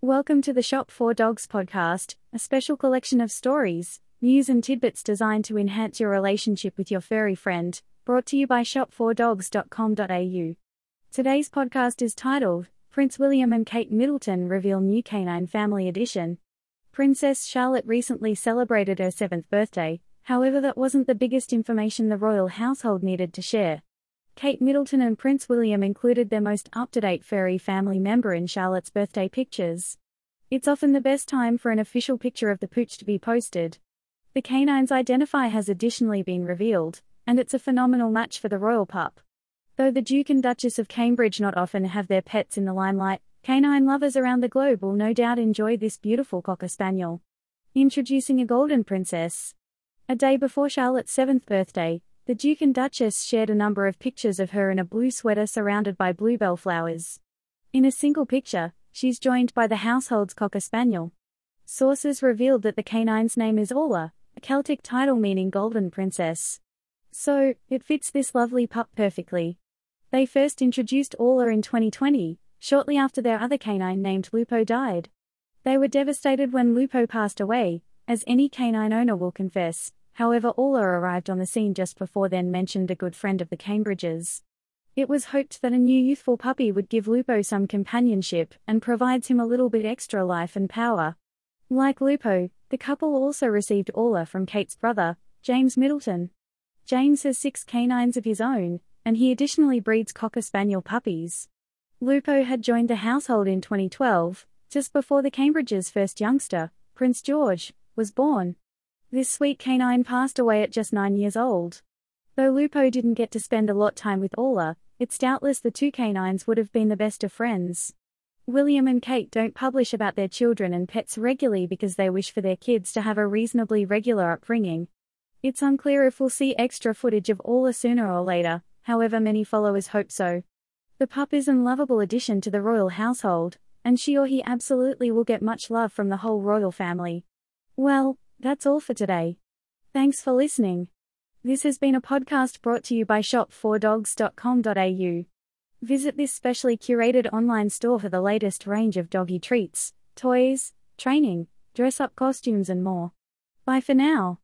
Welcome to the Shop4Dogs podcast, a special collection of stories, news, and tidbits designed to enhance your relationship with your furry friend, brought to you by shop4dogs.com.au. Today's podcast is titled Prince William and Kate Middleton Reveal New Canine Family Edition. Princess Charlotte recently celebrated her seventh birthday, however, that wasn't the biggest information the royal household needed to share. Kate Middleton and Prince William included their most up to date furry family member in Charlotte's birthday pictures. It's often the best time for an official picture of the pooch to be posted. The canine's identify has additionally been revealed, and it's a phenomenal match for the royal pup. Though the Duke and Duchess of Cambridge not often have their pets in the limelight, canine lovers around the globe will no doubt enjoy this beautiful Cocker Spaniel. Introducing a golden princess. A day before Charlotte's seventh birthday, the Duke and Duchess shared a number of pictures of her in a blue sweater surrounded by bluebell flowers. In a single picture, she's joined by the household's Cocker Spaniel. Sources revealed that the canine's name is Orla, a Celtic title meaning Golden Princess. So, it fits this lovely pup perfectly. They first introduced Orla in 2020, shortly after their other canine named Lupo died. They were devastated when Lupo passed away, as any canine owner will confess, However, Orla arrived on the scene just before then mentioned a good friend of the Cambridges. It was hoped that a new youthful puppy would give Lupo some companionship and provides him a little bit extra life and power. Like Lupo, the couple also received Orla from Kate's brother, James Middleton. James has six canines of his own, and he additionally breeds Cocker Spaniel puppies. Lupo had joined the household in 2012, just before the Cambridges' first youngster, Prince George, was born. This sweet canine passed away at just nine years old. Though Lupo didn't get to spend a lot time with Orla, it's doubtless the two canines would have been the best of friends. William and Kate don't publish about their children and pets regularly because they wish for their kids to have a reasonably regular upbringing. It's unclear if we'll see extra footage of Orla sooner or later, however, many followers hope so. The pup is an lovable addition to the royal household, and she or he absolutely will get much love from the whole royal family. Well, that's all for today. Thanks for listening. This has been a podcast brought to you by shop4dogs.com.au. Visit this specially curated online store for the latest range of doggy treats, toys, training, dress up costumes, and more. Bye for now.